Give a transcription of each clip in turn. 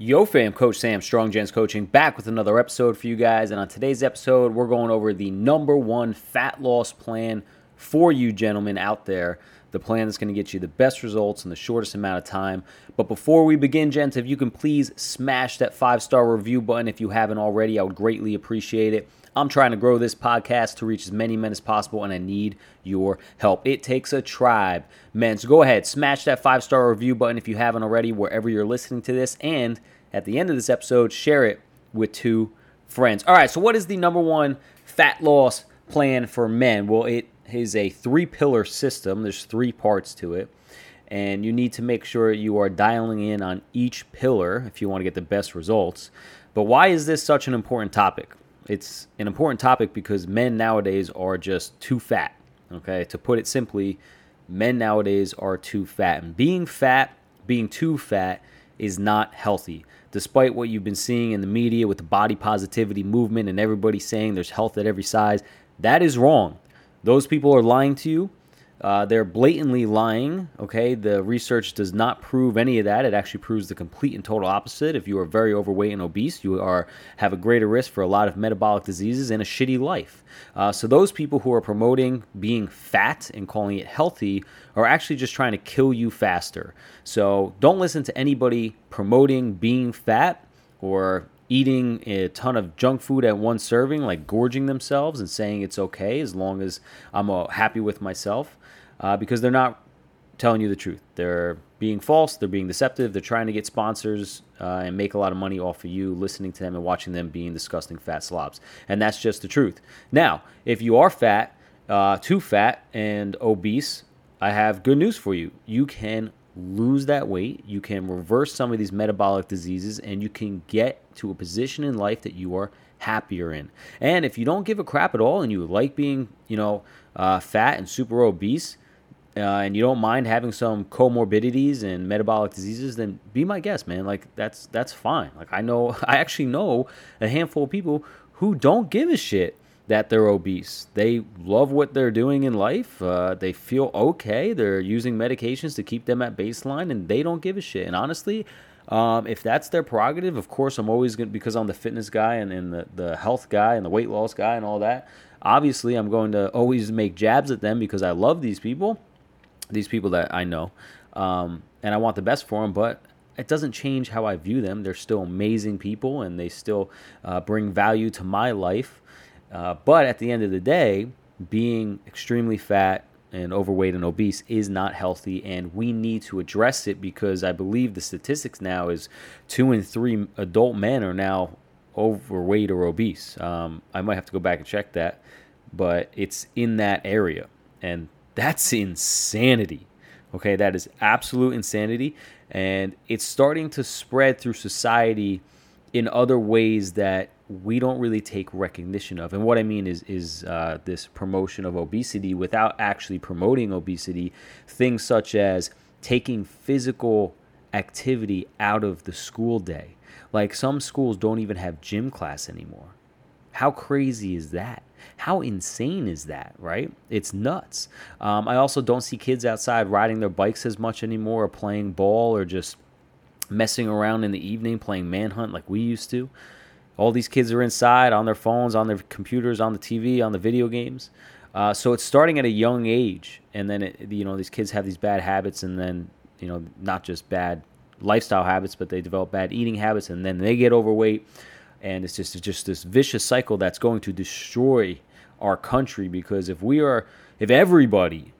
Yo fam, Coach Sam, Strong Gents Coaching, back with another episode for you guys. And on today's episode, we're going over the number one fat loss plan for you gentlemen out there. The plan that's going to get you the best results in the shortest amount of time. But before we begin, gents, if you can please smash that five star review button if you haven't already, I would greatly appreciate it. I'm trying to grow this podcast to reach as many men as possible, and I need your help. It takes a tribe, men. So go ahead, smash that five star review button if you haven't already, wherever you're listening to this. And at the end of this episode, share it with two friends. All right, so what is the number one fat loss plan for men? Well, it is a three pillar system, there's three parts to it. And you need to make sure you are dialing in on each pillar if you want to get the best results. But why is this such an important topic? It's an important topic because men nowadays are just too fat. Okay, to put it simply, men nowadays are too fat. And being fat, being too fat, is not healthy. Despite what you've been seeing in the media with the body positivity movement and everybody saying there's health at every size, that is wrong. Those people are lying to you. Uh, they're blatantly lying. Okay, the research does not prove any of that. It actually proves the complete and total opposite. If you are very overweight and obese, you are have a greater risk for a lot of metabolic diseases and a shitty life. Uh, so those people who are promoting being fat and calling it healthy are actually just trying to kill you faster. So don't listen to anybody promoting being fat or eating a ton of junk food at one serving, like gorging themselves and saying it's okay as long as I'm uh, happy with myself uh, because they're not telling you the truth. They're being false, they're being deceptive, they're trying to get sponsors uh, and make a lot of money off of you listening to them and watching them being disgusting fat slobs. And that's just the truth. Now, if you are fat, uh, too fat, and obese, I have good news for you. You can lose that weight, you can reverse some of these metabolic diseases, and you can get to a position in life that you are happier in. And if you don't give a crap at all and you like being, you know, uh, fat and super obese, uh, and you don't mind having some comorbidities and metabolic diseases, then be my guest, man. Like that's that's fine. Like I know, I actually know a handful of people who don't give a shit that they're obese. They love what they're doing in life. Uh, they feel okay. They're using medications to keep them at baseline, and they don't give a shit. And honestly, um, if that's their prerogative, of course, I'm always going to, because I'm the fitness guy and, and the, the health guy and the weight loss guy and all that. Obviously, I'm going to always make jabs at them because I love these people, these people that I know, um, and I want the best for them. But it doesn't change how I view them. They're still amazing people and they still uh, bring value to my life. Uh, but at the end of the day, being extremely fat and overweight and obese is not healthy, and we need to address it because I believe the statistics now is two in three adult men are now overweight or obese. Um, I might have to go back and check that, but it's in that area, and that's insanity. Okay, that is absolute insanity, and it's starting to spread through society in other ways that we don't really take recognition of. And what I mean is is uh, this promotion of obesity without actually promoting obesity. Things such as taking physical activity out of the school day. Like some schools don't even have gym class anymore. How crazy is that? How insane is that, right? It's nuts. Um, I also don't see kids outside riding their bikes as much anymore or playing ball or just messing around in the evening playing manhunt like we used to. All these kids are inside on their phones, on their computers, on the TV, on the video games. Uh, so it's starting at a young age, and then it, you know these kids have these bad habits, and then you know not just bad lifestyle habits, but they develop bad eating habits, and then they get overweight, and it's just it's just this vicious cycle that's going to destroy our country because if we are if everybody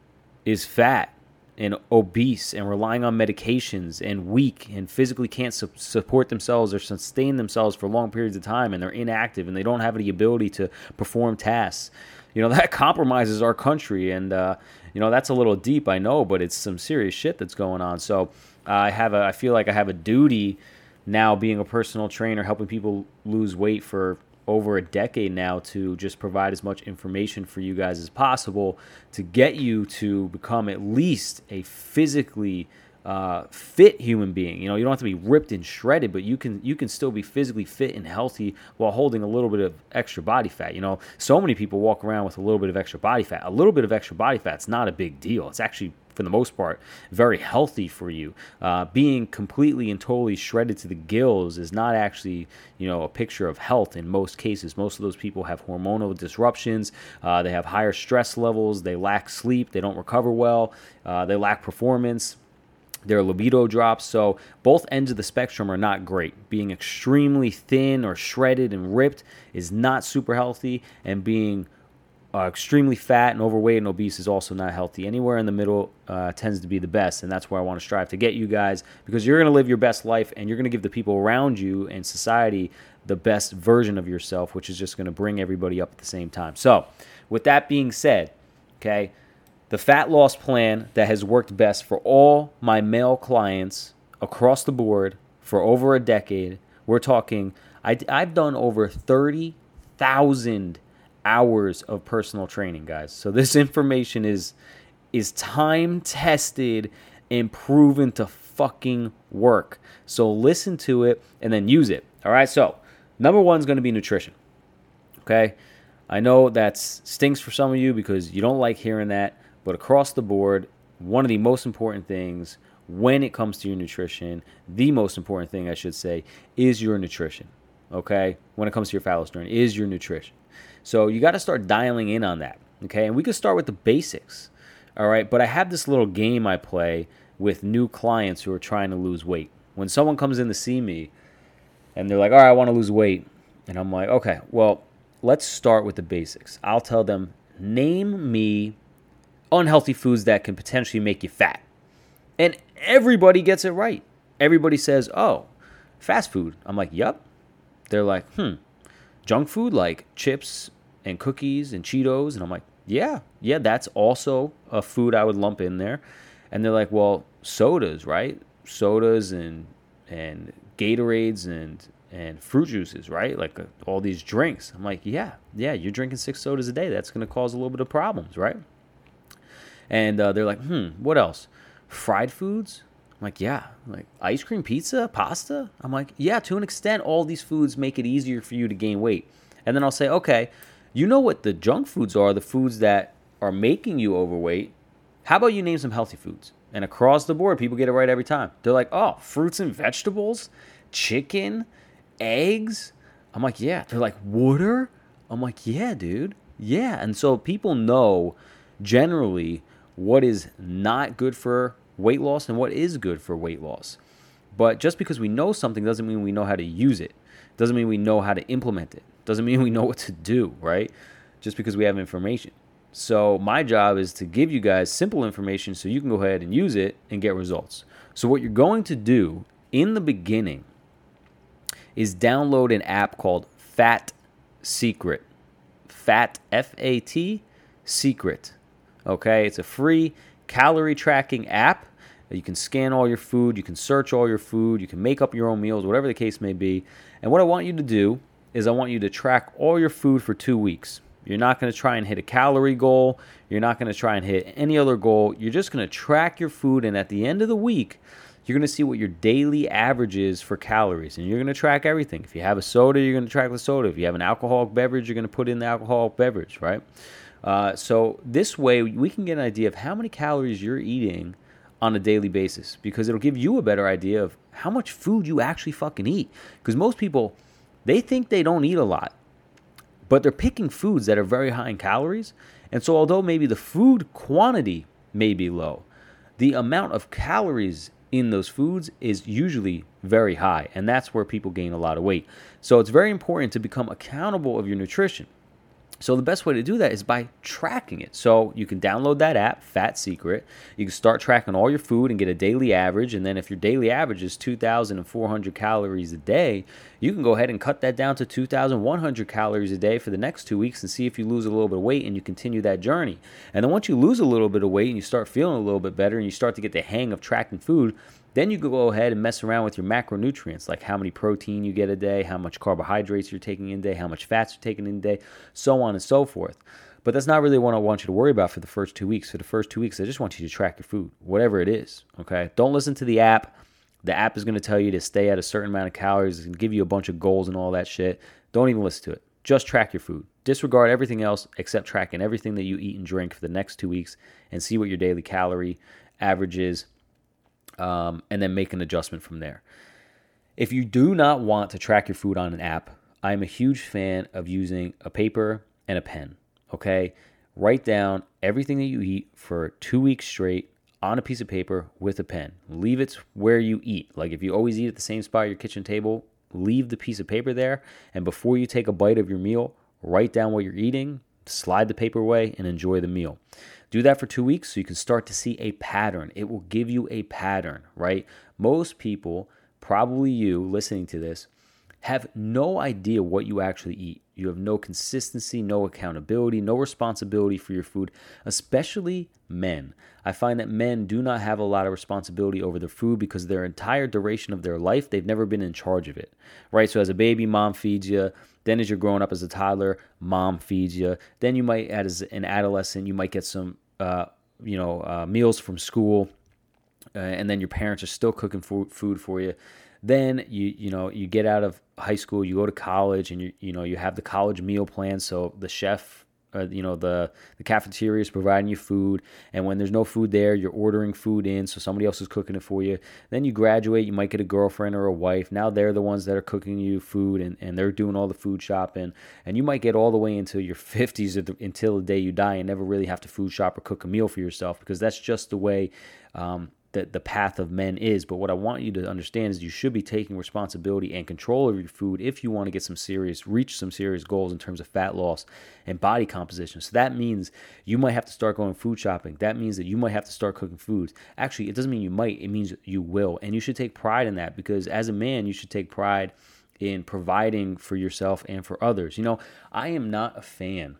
is fat and obese and relying on medications and weak and physically can't su- support themselves or sustain themselves for long periods of time and they're inactive and they don't have the ability to perform tasks. You know that compromises our country and uh, you know that's a little deep i know but it's some serious shit that's going on. So uh, i have a i feel like i have a duty now being a personal trainer helping people lose weight for over a decade now to just provide as much information for you guys as possible to get you to become at least a physically uh, fit human being. You know, you don't have to be ripped and shredded, but you can you can still be physically fit and healthy while holding a little bit of extra body fat. You know, so many people walk around with a little bit of extra body fat. A little bit of extra body fat's not a big deal. It's actually for the most part, very healthy for you. Uh, being completely and totally shredded to the gills is not actually, you know, a picture of health in most cases. Most of those people have hormonal disruptions. Uh, they have higher stress levels. They lack sleep. They don't recover well. Uh, they lack performance their libido drops. So both ends of the spectrum are not great. Being extremely thin or shredded and ripped is not super healthy, and being uh, extremely fat and overweight and obese is also not healthy. Anywhere in the middle uh, tends to be the best, and that's where I want to strive to get you guys because you're going to live your best life and you're going to give the people around you and society the best version of yourself, which is just going to bring everybody up at the same time. So, with that being said, okay the fat loss plan that has worked best for all my male clients across the board for over a decade. We're talking, I, have done over 30,000 hours of personal training, guys. So this information is is time tested and proven to fucking work. So listen to it and then use it. All right. So number one is going to be nutrition. Okay. I know that stinks for some of you because you don't like hearing that. But across the board, one of the most important things when it comes to your nutrition, the most important thing I should say, is your nutrition. Okay? When it comes to your loss journey, is your nutrition. So you got to start dialing in on that. Okay? And we can start with the basics. All right? But I have this little game I play with new clients who are trying to lose weight. When someone comes in to see me and they're like, all right, I want to lose weight. And I'm like, okay, well, let's start with the basics. I'll tell them, name me unhealthy foods that can potentially make you fat. And everybody gets it right. Everybody says, oh, fast food. I'm like, yep. They're like, hmm, junk food like chips and cookies and Cheetos. And I'm like, yeah, yeah, that's also a food I would lump in there. And they're like, well, sodas, right? Sodas and and Gatorades and and fruit juices, right? Like uh, all these drinks. I'm like, yeah, yeah, you're drinking six sodas a day. That's going to cause a little bit of problems, right? And uh, they're like, hmm, what else? Fried foods? I'm like, yeah. I'm like ice cream, pizza, pasta? I'm like, yeah, to an extent, all these foods make it easier for you to gain weight. And then I'll say, okay, you know what the junk foods are, the foods that are making you overweight. How about you name some healthy foods? And across the board, people get it right every time. They're like, oh, fruits and vegetables, chicken, eggs. I'm like, yeah. They're like, water? I'm like, yeah, dude. Yeah. And so people know generally what is not good for weight loss and what is good for weight loss. But just because we know something doesn't mean we know how to use it. Doesn't mean we know how to implement it. Doesn't mean we know what to do, right? Just because we have information. So my job is to give you guys simple information so you can go ahead and use it and get results. So what you're going to do in the beginning is download an app called Fat Secret. Fat F A T Secret. Okay, it's a free calorie tracking app. You can scan all your food, you can search all your food, you can make up your own meals, whatever the case may be. And what I want you to do is I want you to track all your food for two weeks. You're not going to try and hit a calorie goal. You're not going to try and hit any other goal. You're just going to track your food, and at the end of the week, you're going to see what your daily average is for calories. And you're going to track everything. If you have a soda, you're going to track the soda. If you have an alcoholic beverage, you're going to put in the alcoholic beverage, right? Uh, so this way we can get an idea of how many calories you're eating on a daily basis because it'll give you a better idea of how much food you actually fucking eat. Because most people, they think they don't eat a lot, but they're picking foods that are very high in calories. And so, although maybe the food quantity may be low, the amount of calories in those foods is usually very high. And that's where people gain a lot of weight. So, it's very important to become accountable of your nutrition. So the best way to do that is by tracking it. So you can download that app, Fat Secret. You can start tracking all your food and get a daily average. And then if your daily average is 2,400 calories a day, you can go ahead and cut that down to 2,100 calories a day for the next two weeks and see if you lose a little bit of weight and you continue that journey. And then once you lose a little bit of weight and you start feeling a little bit better and you start to get the hang of tracking food, then you can go ahead and mess around with your macronutrients, like how many protein you get a day, how much carbohydrates you're taking in a day, how much fats you're taking in a day, so on and so forth. But that's not really what I want you to worry about for the first two weeks. For the first two weeks, I just want you to track your food, whatever it is. Okay. Don't listen to the app. The app is going to tell you to stay at a certain amount of calories and give you a bunch of goals and all that shit. Don't even listen to it. Just track your food. Disregard everything else except tracking everything that you eat and drink for the next two weeks and see what your daily calorie averages, um, and then make an adjustment from there. If you do not want to track your food on an app, I'm a huge fan of using a paper and a pen. Okay, write down everything that you eat for two weeks straight on a piece of paper with a pen. Leave it where you eat. Like if you always eat at the same spot your kitchen table, leave the piece of paper there. And before you take a bite of your meal, write down what you're eating, slide the paper away, and enjoy the meal. Do that for two weeks so you can start to see a pattern. It will give you a pattern, right? Most people, probably you listening to this, have no idea what you actually eat. You have no consistency, no accountability, no responsibility for your food, especially men. I find that men do not have a lot of responsibility over their food because their entire duration of their life, they've never been in charge of it, right? So as a baby, mom feeds you. Then as you're growing up as a toddler, mom feeds you. Then you might, as an adolescent, you might get some, uh, you know, uh, meals from school. Uh, and then your parents are still cooking food for you then you you know you get out of high school, you go to college, and you you know you have the college meal plan. So the chef, uh, you know the the cafeteria is providing you food, and when there's no food there, you're ordering food in, so somebody else is cooking it for you. Then you graduate, you might get a girlfriend or a wife. Now they're the ones that are cooking you food, and, and they're doing all the food shopping, and you might get all the way into your 50s until the day you die, and never really have to food shop or cook a meal for yourself because that's just the way. Um, the, the path of men is. But what I want you to understand is you should be taking responsibility and control of your food if you want to get some serious, reach some serious goals in terms of fat loss and body composition. So that means you might have to start going food shopping. That means that you might have to start cooking foods. Actually, it doesn't mean you might, it means you will. And you should take pride in that because as a man, you should take pride in providing for yourself and for others. You know, I am not a fan,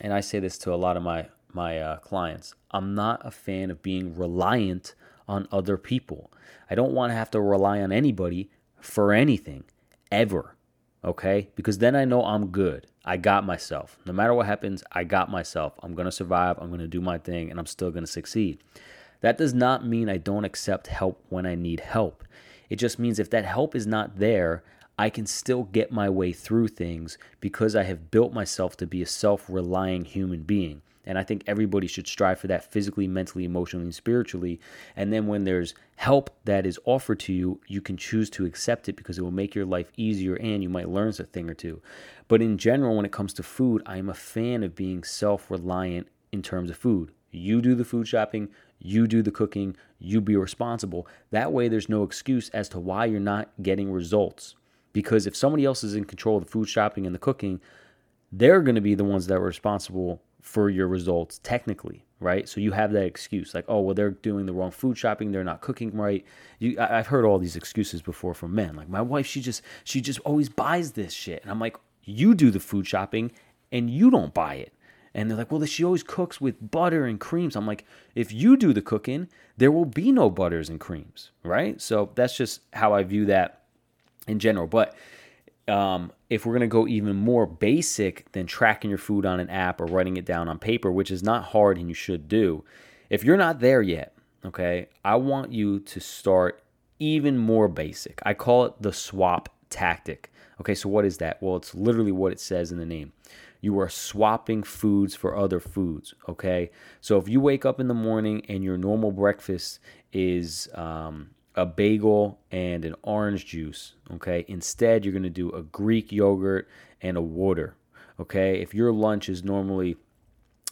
and I say this to a lot of my my uh, clients. I'm not a fan of being reliant on other people. I don't want to have to rely on anybody for anything ever. Okay? Because then I know I'm good. I got myself. No matter what happens, I got myself. I'm going to survive. I'm going to do my thing and I'm still going to succeed. That does not mean I don't accept help when I need help. It just means if that help is not there, I can still get my way through things because I have built myself to be a self relying human being. And I think everybody should strive for that physically, mentally, emotionally, and spiritually. And then when there's help that is offered to you, you can choose to accept it because it will make your life easier and you might learn a thing or two. But in general, when it comes to food, I'm a fan of being self reliant in terms of food. You do the food shopping, you do the cooking, you be responsible. That way, there's no excuse as to why you're not getting results. Because if somebody else is in control of the food shopping and the cooking, they're going to be the ones that are responsible for your results technically right? So you have that excuse like oh well they're doing the wrong food shopping they're not cooking right. You I, have heard all these excuses before from men like my wife she just she just always buys this shit. And i'm like you do the food shopping and you don't buy it. And they're like well she always cooks with butter and creams. I'm like if you do the cooking there will be no butters and creams right? So that's just how i view that in general. But um, if we're going to go even more basic than tracking your food on an app or writing it down on paper, which is not hard and you should do, if you're not there yet, okay, I want you to start even more basic. I call it the swap tactic. Okay, so what is that? Well, it's literally what it says in the name. You are swapping foods for other foods. Okay, so if you wake up in the morning and your normal breakfast is um, a bagel and an orange juice. Okay. Instead, you're going to do a Greek yogurt and a water. Okay. If your lunch is normally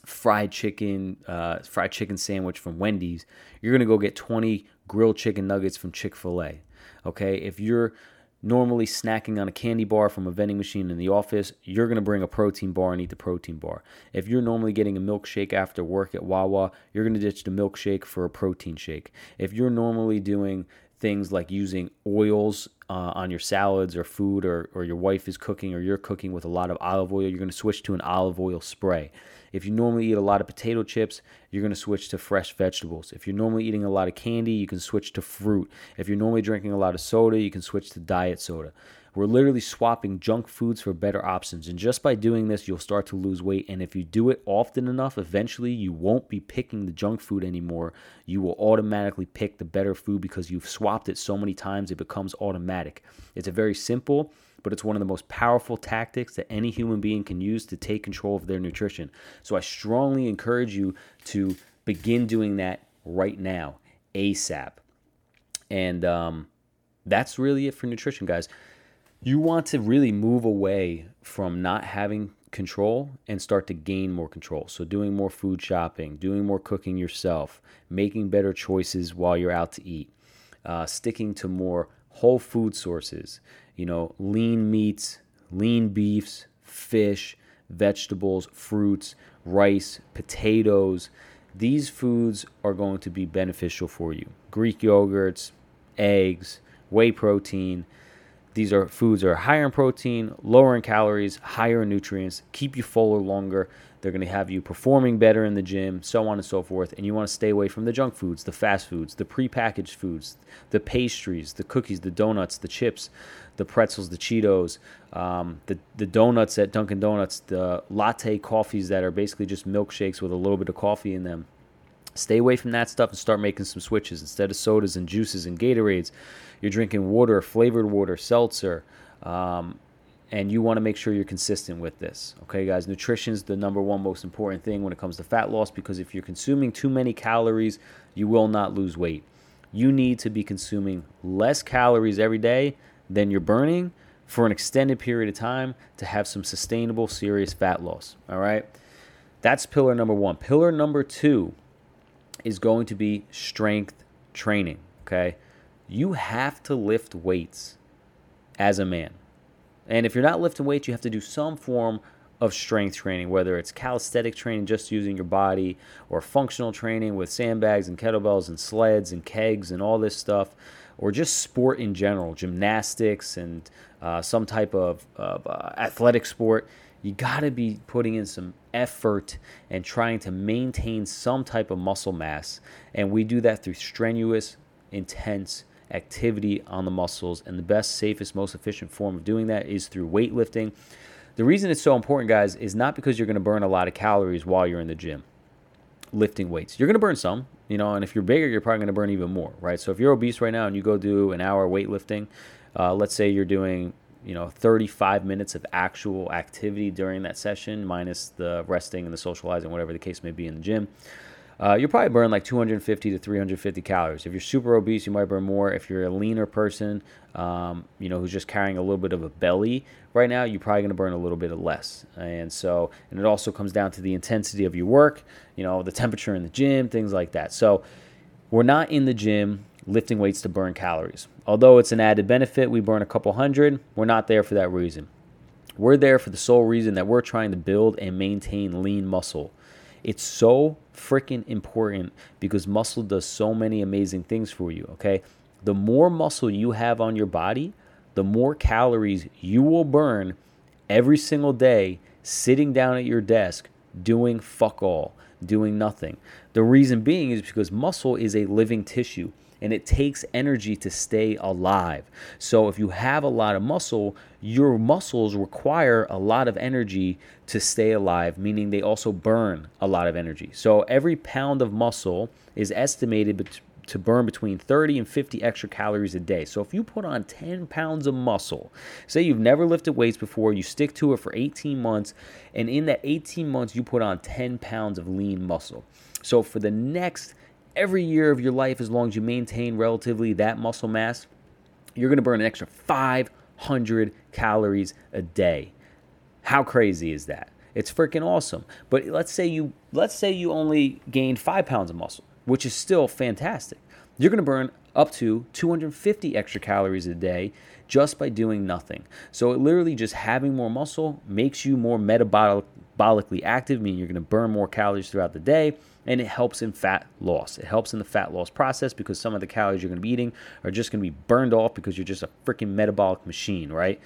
fried chicken, uh, fried chicken sandwich from Wendy's, you're going to go get 20 grilled chicken nuggets from Chick fil A. Okay. If you're normally snacking on a candy bar from a vending machine in the office, you're going to bring a protein bar and eat the protein bar. If you're normally getting a milkshake after work at Wawa, you're going to ditch the milkshake for a protein shake. If you're normally doing things like using oils uh, on your salads or food, or, or your wife is cooking or you're cooking with a lot of olive oil, you're going to switch to an olive oil spray. If you normally eat a lot of potato chips, you're going to switch to fresh vegetables. If you're normally eating a lot of candy, you can switch to fruit. If you're normally drinking a lot of soda, you can switch to diet soda. We're literally swapping junk foods for better options. And just by doing this, you'll start to lose weight. And if you do it often enough, eventually you won't be picking the junk food anymore. You will automatically pick the better food because you've swapped it so many times, it becomes automatic. It's a very simple, but it's one of the most powerful tactics that any human being can use to take control of their nutrition. So I strongly encourage you to begin doing that right now, ASAP. And um, that's really it for nutrition, guys. You want to really move away from not having control and start to gain more control. So, doing more food shopping, doing more cooking yourself, making better choices while you're out to eat, uh, sticking to more whole food sources, you know, lean meats, lean beefs, fish, vegetables, fruits, rice, potatoes. These foods are going to be beneficial for you. Greek yogurts, eggs, whey protein. These are foods that are higher in protein, lower in calories, higher in nutrients, keep you fuller longer. They're going to have you performing better in the gym, so on and so forth. And you want to stay away from the junk foods, the fast foods, the prepackaged foods, the pastries, the cookies, the donuts, the chips, the pretzels, the Cheetos, um, the the donuts at Dunkin' Donuts, the latte coffees that are basically just milkshakes with a little bit of coffee in them. Stay away from that stuff and start making some switches. Instead of sodas and juices and Gatorades, you're drinking water, flavored water, seltzer. Um, and you want to make sure you're consistent with this. Okay, guys, nutrition is the number one most important thing when it comes to fat loss because if you're consuming too many calories, you will not lose weight. You need to be consuming less calories every day than you're burning for an extended period of time to have some sustainable, serious fat loss. All right, that's pillar number one. Pillar number two is going to be strength training. Okay, you have to lift weights as a man. And if you're not lifting weights, you have to do some form of strength training, whether it's calisthenic training, just using your body, or functional training with sandbags and kettlebells and sleds and kegs and all this stuff, or just sport in general, gymnastics and uh, some type of, uh, athletic sport. You got to be putting in some effort and trying to maintain some type of muscle mass. And we do that through strenuous, intense activity on the muscles. And the best, safest, most efficient form of doing that is through weightlifting. The reason it's so important, guys, is not because you're going to burn a lot of calories while you're in the gym lifting weights. You're going to burn some, you know, and if you're bigger, you're probably going to burn even more, right? So if you're obese right now and you go do an hour weightlifting, uh, let's say you're doing, you know, 35 minutes of actual activity during that session, minus the resting and the socializing, whatever the case may be in the gym uh, you'll probably burn like 250 to 350 calories. If you're super obese, you might burn more. If you're a leaner person, um, you know, who's just carrying a little bit of a belly right now, you're probably going to burn a little bit less. And so, and it also comes down to the intensity of your work, you know, the temperature in the gym, things like that. So, we're not in the gym lifting weights to burn calories. Although it's an added benefit, we burn a couple hundred, we're not there for that reason. We're there for the sole reason that we're trying to build and maintain lean muscle. It's so freaking important because muscle does so many amazing things for you, okay? The more muscle you have on your body, the more calories you will burn every single day sitting down at your desk doing fuck all, doing nothing. The reason being is because muscle is a living tissue and it takes energy to stay alive. So if you have a lot of muscle, your muscles require a lot of energy to stay alive, meaning they also burn a lot of energy. So every pound of muscle is estimated to burn between 30 and 50 extra calories a day. So if you put on 10 pounds of muscle, say you've never lifted weights before, you stick to it for 18 months, and in that 18 months, you put on 10 pounds of lean muscle. So for the next every year of your life, as long as you maintain relatively that muscle mass, you're going to burn an extra 500 calories a day. How crazy is that? It's freaking awesome. But let's say you let's say you only gained five pounds of muscle, which is still fantastic. You're going to burn up to 250 extra calories a day just by doing nothing. So it literally just having more muscle makes you more metabolically active, meaning you're going to burn more calories throughout the day and it helps in fat loss. It helps in the fat loss process because some of the calories you're going to be eating are just going to be burned off because you're just a freaking metabolic machine, right?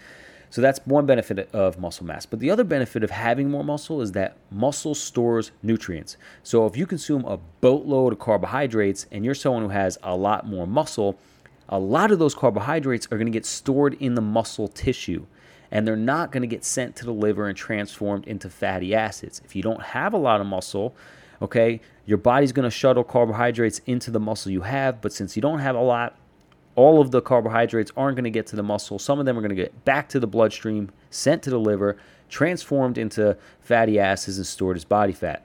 So that's one benefit of muscle mass. But the other benefit of having more muscle is that muscle stores nutrients. So if you consume a boatload of carbohydrates and you're someone who has a lot more muscle, a lot of those carbohydrates are going to get stored in the muscle tissue and they're not going to get sent to the liver and transformed into fatty acids. If you don't have a lot of muscle, okay, your body's going to shuttle carbohydrates into the muscle you have, but since you don't have a lot, all of the carbohydrates aren't going to get to the muscle. Some of them are going to get back to the bloodstream, sent to the liver, transformed into fatty acids, and stored as body fat.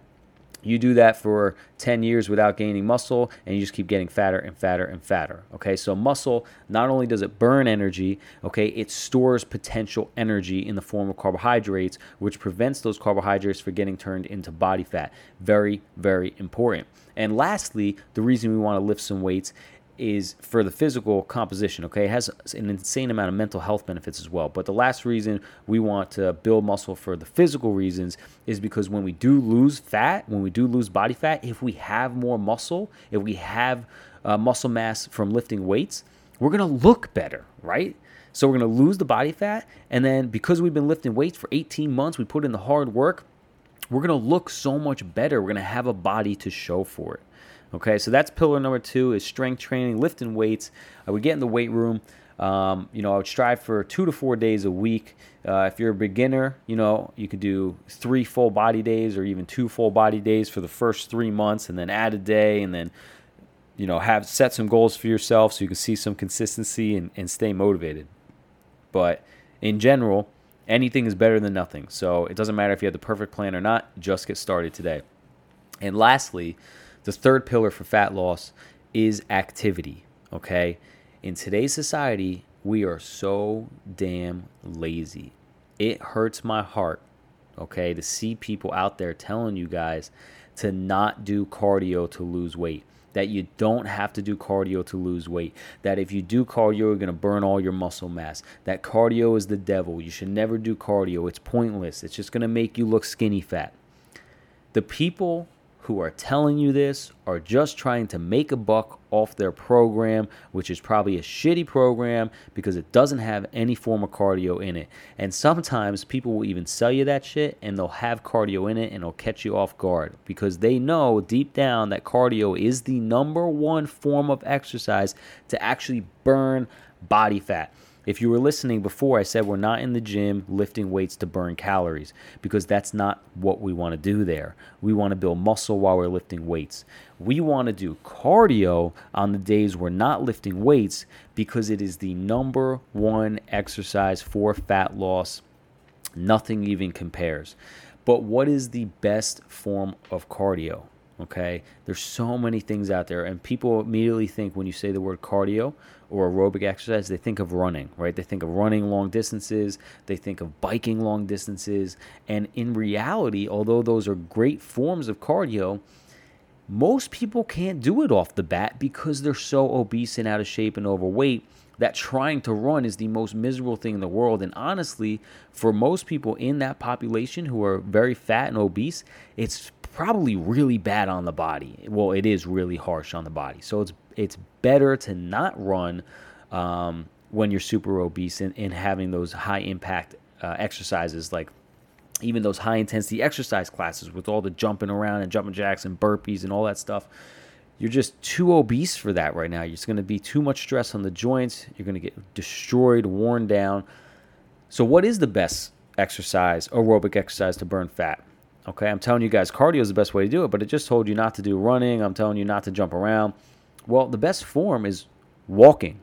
You do that for 10 years without gaining muscle, and you just keep getting fatter and fatter and fatter. Okay, so muscle not only does it burn energy, okay, it stores potential energy in the form of carbohydrates, which prevents those carbohydrates from getting turned into body fat. Very, very important. And lastly, the reason we want to lift some weights is for the physical composition, okay? It has an insane amount of mental health benefits as well. But the last reason we want to build muscle for the physical reasons is because when we do lose fat, when we do lose body fat, if we have more muscle, if we have uh, muscle mass from lifting weights, we're gonna look better, right? So we're gonna lose the body fat, and then because we've been lifting weights for 18 months, we put in the hard work, we're gonna look so much better. We're gonna have a body to show for it. Okay, so that's pillar number two is strength training, lifting weights. I would get in the weight room. Um, you know, I would strive for two to four days a week. Uh, if you're a beginner, you know, you could do three full body days or even two full body days for the first three months and then add a day and then, you know, have set some goals for yourself so you can see some consistency and, and stay motivated. But in general, anything is better than nothing. So it doesn't matter if you have the perfect plan or not, just get started today. And lastly, the third pillar for fat loss is activity. Okay. In today's society, we are so damn lazy. It hurts my heart, okay, to see people out there telling you guys to not do cardio to lose weight. That you don't have to do cardio to lose weight. That if you do cardio, you're going to burn all your muscle mass. That cardio is the devil. You should never do cardio. It's pointless. It's just going to make you look skinny fat. The people who are telling you this are just trying to make a buck off their program, which is probably a shitty program because it doesn't have any form of cardio in it. And sometimes people will even sell you that shit and they'll have cardio in it and it'll catch you off guard because they know deep down that cardio is the number one form of exercise to actually burn body fat. If you were listening before, I said we're not in the gym lifting weights to burn calories because that's not what we want to do there. We want to build muscle while we're lifting weights. We want to do cardio on the days we're not lifting weights because it is the number one exercise for fat loss. Nothing even compares. But what is the best form of cardio? Okay, there's so many things out there, and people immediately think when you say the word cardio or aerobic exercise, they think of running, right? They think of running long distances, they think of biking long distances, and in reality, although those are great forms of cardio, most people can't do it off the bat because they're so obese and out of shape and overweight that trying to run is the most miserable thing in the world. And honestly, for most people in that population who are very fat and obese, it's probably really bad on the body. Well, it is really harsh on the body. So it's it's better to not run um, when you're super obese and, and having those high impact uh, exercises like even those high intensity exercise classes with all the jumping around and jumping jacks and burpees and all that stuff. You're just too obese for that right now. It's going to be too much stress on the joints. You're going to get destroyed, worn down. So, what is the best exercise, aerobic exercise to burn fat? Okay, I'm telling you guys, cardio is the best way to do it, but it just told you not to do running. I'm telling you not to jump around. Well, the best form is walking,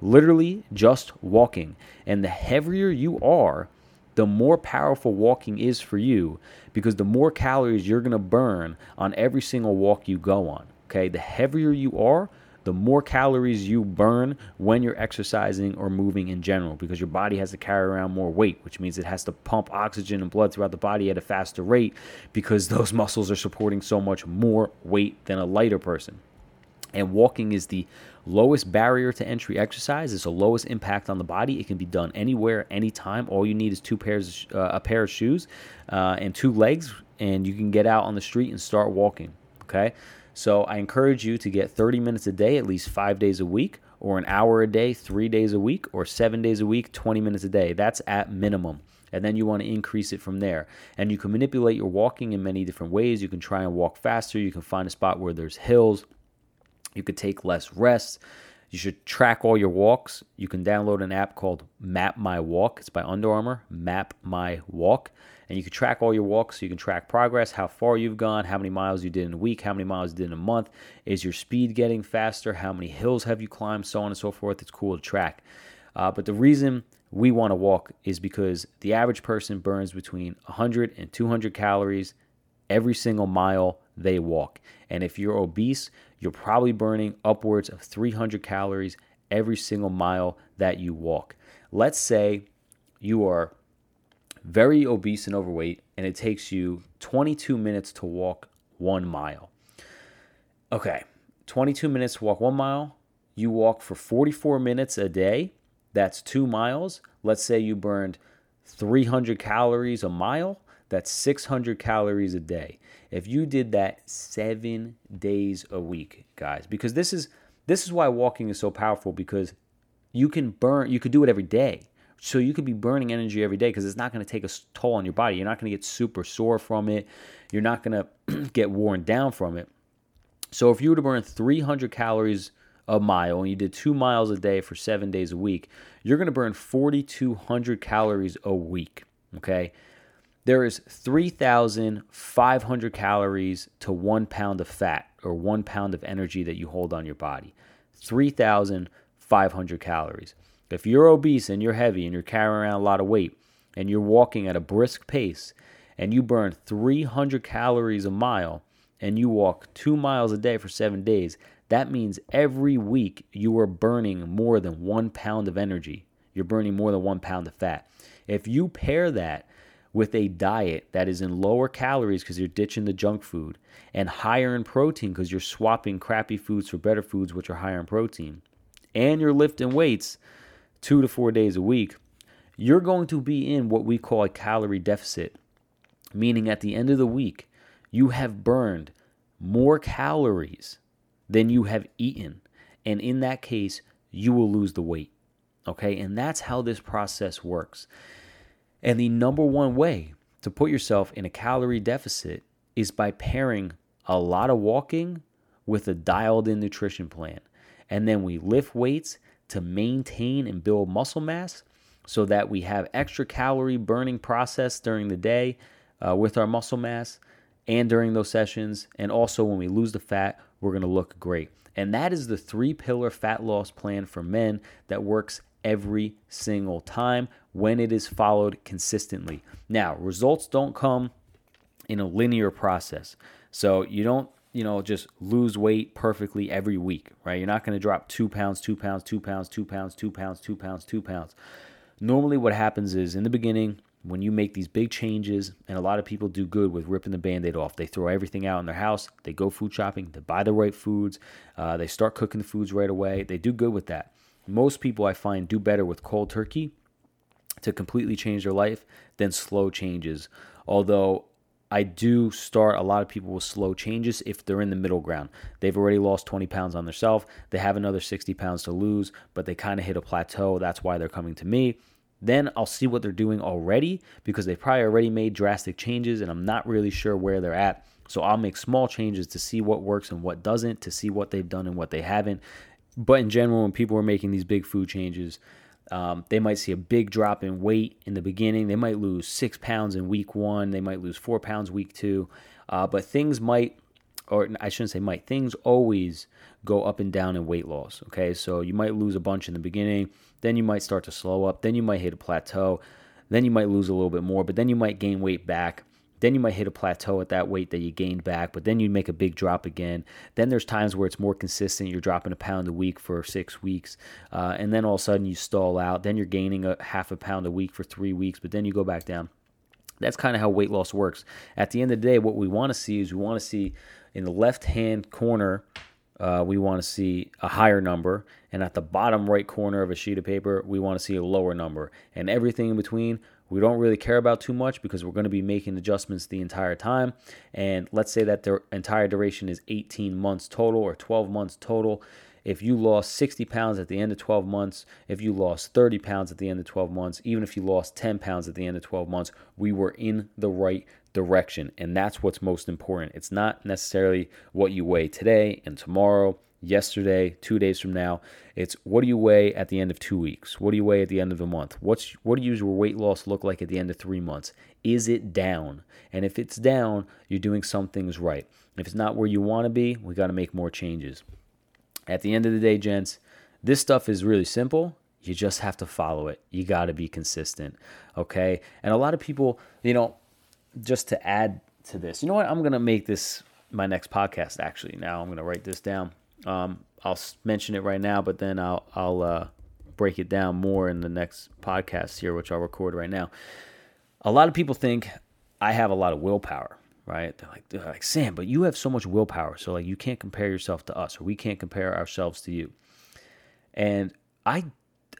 literally just walking. And the heavier you are, the more powerful walking is for you because the more calories you're going to burn on every single walk you go on. Okay, the heavier you are, the more calories you burn when you're exercising or moving in general because your body has to carry around more weight, which means it has to pump oxygen and blood throughout the body at a faster rate because those muscles are supporting so much more weight than a lighter person. And walking is the lowest barrier to entry exercise. It's the lowest impact on the body. It can be done anywhere, anytime. All you need is two pairs, uh, a pair of shoes, uh, and two legs, and you can get out on the street and start walking. Okay. So I encourage you to get 30 minutes a day, at least five days a week, or an hour a day, three days a week, or seven days a week, 20 minutes a day. That's at minimum. And then you want to increase it from there. And you can manipulate your walking in many different ways. You can try and walk faster. You can find a spot where there's hills. You could take less rests. You should track all your walks. You can download an app called Map My Walk. It's by Under Armour, Map My Walk. And you can track all your walks so you can track progress, how far you've gone, how many miles you did in a week, how many miles you did in a month. Is your speed getting faster? How many hills have you climbed? So on and so forth. It's cool to track. Uh, but the reason we want to walk is because the average person burns between 100 and 200 calories every single mile they walk. And if you're obese, you're probably burning upwards of 300 calories every single mile that you walk. Let's say you are very obese and overweight, and it takes you 22 minutes to walk one mile. Okay, 22 minutes to walk one mile. You walk for 44 minutes a day. That's two miles. Let's say you burned 300 calories a mile. That's 600 calories a day. If you did that seven days a week, guys, because this is this is why walking is so powerful because you can burn, you could do it every day. So you could be burning energy every day because it's not going to take a toll on your body. You're not going to get super sore from it. You're not going to get worn down from it. So if you were to burn 300 calories a mile and you did two miles a day for seven days a week, you're going to burn 4,200 calories a week. Okay. There is 3,500 calories to one pound of fat or one pound of energy that you hold on your body. 3,500 calories. If you're obese and you're heavy and you're carrying around a lot of weight and you're walking at a brisk pace and you burn 300 calories a mile and you walk two miles a day for seven days, that means every week you are burning more than one pound of energy. You're burning more than one pound of fat. If you pair that with a diet that is in lower calories because you're ditching the junk food and higher in protein because you're swapping crappy foods for better foods, which are higher in protein, and you're lifting weights two to four days a week, you're going to be in what we call a calorie deficit, meaning at the end of the week, you have burned more calories than you have eaten. And in that case, you will lose the weight. Okay. And that's how this process works. And the number one way to put yourself in a calorie deficit is by pairing a lot of walking with a dialed in nutrition plan. And then we lift weights to maintain and build muscle mass so that we have extra calorie burning process during the day uh, with our muscle mass and during those sessions. And also, when we lose the fat, we're going to look great. And that is the three pillar fat loss plan for men that works every single time when it is followed consistently. Now, results don't come in a linear process. So you don't you know, just lose weight perfectly every week, right? You're not going to drop two pounds, two pounds, two pounds, two pounds, two pounds, two pounds, two pounds. Normally, what happens is in the beginning, when you make these big changes, and a lot of people do good with ripping the band aid off, they throw everything out in their house, they go food shopping, they buy the right foods, uh, they start cooking the foods right away. They do good with that. Most people I find do better with cold turkey to completely change their life than slow changes. Although I do start a lot of people with slow changes if they're in the middle ground. They've already lost 20 pounds on themselves. They have another 60 pounds to lose, but they kind of hit a plateau. That's why they're coming to me. Then I'll see what they're doing already because they've probably already made drastic changes and I'm not really sure where they're at. So I'll make small changes to see what works and what doesn't, to see what they've done and what they haven't. But in general, when people are making these big food changes, um, they might see a big drop in weight in the beginning. They might lose six pounds in week one. They might lose four pounds week two. Uh, but things might, or I shouldn't say might, things always go up and down in weight loss. Okay. So you might lose a bunch in the beginning. Then you might start to slow up. Then you might hit a plateau. Then you might lose a little bit more, but then you might gain weight back. Then you might hit a plateau at that weight that you gained back, but then you make a big drop again. Then there's times where it's more consistent. You're dropping a pound a week for six weeks, uh, and then all of a sudden you stall out. Then you're gaining a half a pound a week for three weeks, but then you go back down. That's kind of how weight loss works. At the end of the day, what we want to see is we want to see in the left hand corner uh, we want to see a higher number. And at the bottom right corner of a sheet of paper, we want to see a lower number. And everything in between, we don't really care about too much because we're going to be making adjustments the entire time. And let's say that the entire duration is 18 months total or 12 months total. If you lost 60 pounds at the end of 12 months, if you lost 30 pounds at the end of 12 months, even if you lost 10 pounds at the end of 12 months, we were in the right direction. And that's what's most important. It's not necessarily what you weigh today and tomorrow yesterday, two days from now. It's what do you weigh at the end of two weeks? What do you weigh at the end of a month? What's what do your weight loss look like at the end of three months? Is it down? And if it's down, you're doing some things right. If it's not where you want to be, we got to make more changes. At the end of the day, gents, this stuff is really simple. You just have to follow it. You got to be consistent. Okay. And a lot of people, you know, just to add to this, you know what? I'm to make this my next podcast. Actually, now I'm to write this down. Um, I'll mention it right now, but then I'll I'll uh, break it down more in the next podcast here, which I'll record right now. A lot of people think I have a lot of willpower, right? They're like, they're like Sam, but you have so much willpower, so like you can't compare yourself to us, or we can't compare ourselves to you. And I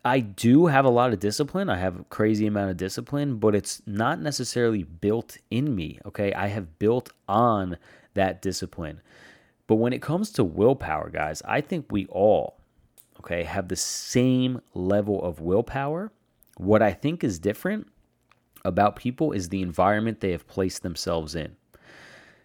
I do have a lot of discipline. I have a crazy amount of discipline, but it's not necessarily built in me. Okay. I have built on that discipline. But when it comes to willpower, guys, I think we all, okay, have the same level of willpower. What I think is different about people is the environment they have placed themselves in.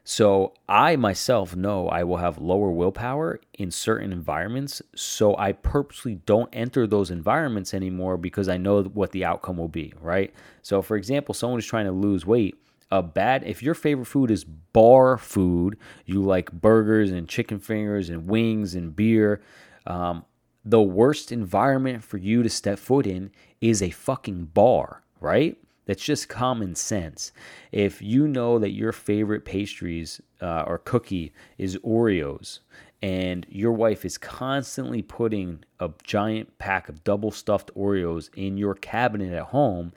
So I myself know I will have lower willpower in certain environments. So I purposely don't enter those environments anymore because I know what the outcome will be, right? So for example, someone is trying to lose weight. A bad if your favorite food is bar food, you like burgers and chicken fingers and wings and beer. Um, the worst environment for you to step foot in is a fucking bar, right? That's just common sense. If you know that your favorite pastries uh, or cookie is Oreos, and your wife is constantly putting a giant pack of double stuffed Oreos in your cabinet at home,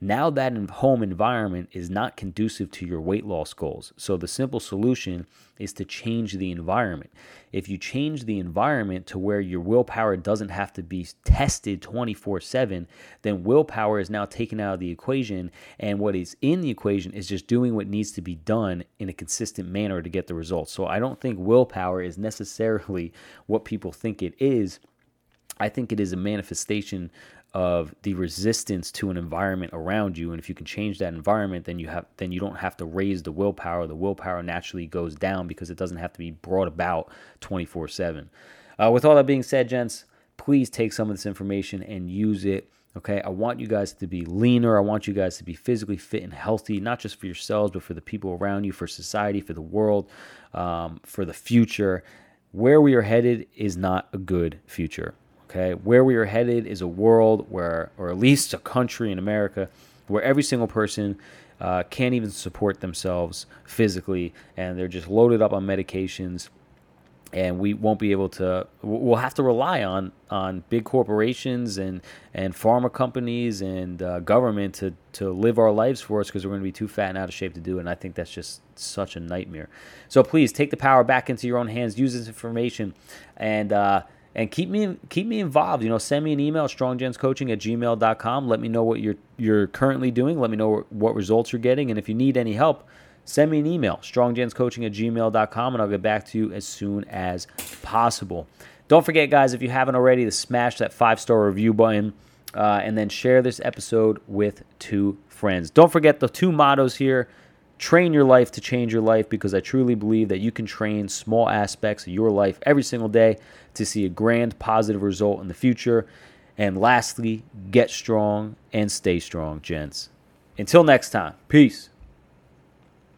now that home environment is not conducive to your weight loss goals. So the simple solution is to change the environment. If you change the environment to where your willpower doesn't have to be tested 24 7, then willpower is now taken out of the equation. And what is in the equation is just doing what needs to be done in a consistent manner to get the results. So I don't think willpower is necessarily what people think it is. I think it is a manifestation of the resistance to an environment around you. And if you can change that environment then you have then you don't have to raise the willpower. The willpower naturally goes down because it doesn't have to be brought about 24/7 uh, with all that being said gents please take some of this information and use it okay? I want you guys to be leaner. I want you guys to be physically fit and healthy not just for yourselves but for the people around you for society for the world um, for the future. Where we are headed is not a good future Okay, where we are headed is a world where, or at least a country in America, where every single person uh, can't even support themselves physically, and they're just loaded up on medications, and we won't be able to. We'll have to rely on on big corporations and and pharma companies and uh, government to to live our lives for us because we're going to be too fat and out of shape to do it. And I think that's just such a nightmare. So please take the power back into your own hands. Use this information and. Uh, and keep me keep me involved. You know, send me an email, stronggentscoaching at gmail.com. Let me know what you're you're currently doing. Let me know what results you're getting. And if you need any help, send me an email, stronggentscoaching at gmail.com, and I'll get back to you as soon as possible. Don't forget, guys, if you haven't already, to smash that five star review button uh, and then share this episode with two friends. Don't forget the two mottos here train your life to change your life because I truly believe that you can train small aspects of your life every single day to see a grand positive result in the future. And lastly, get strong and stay strong, gents. Until next time, peace.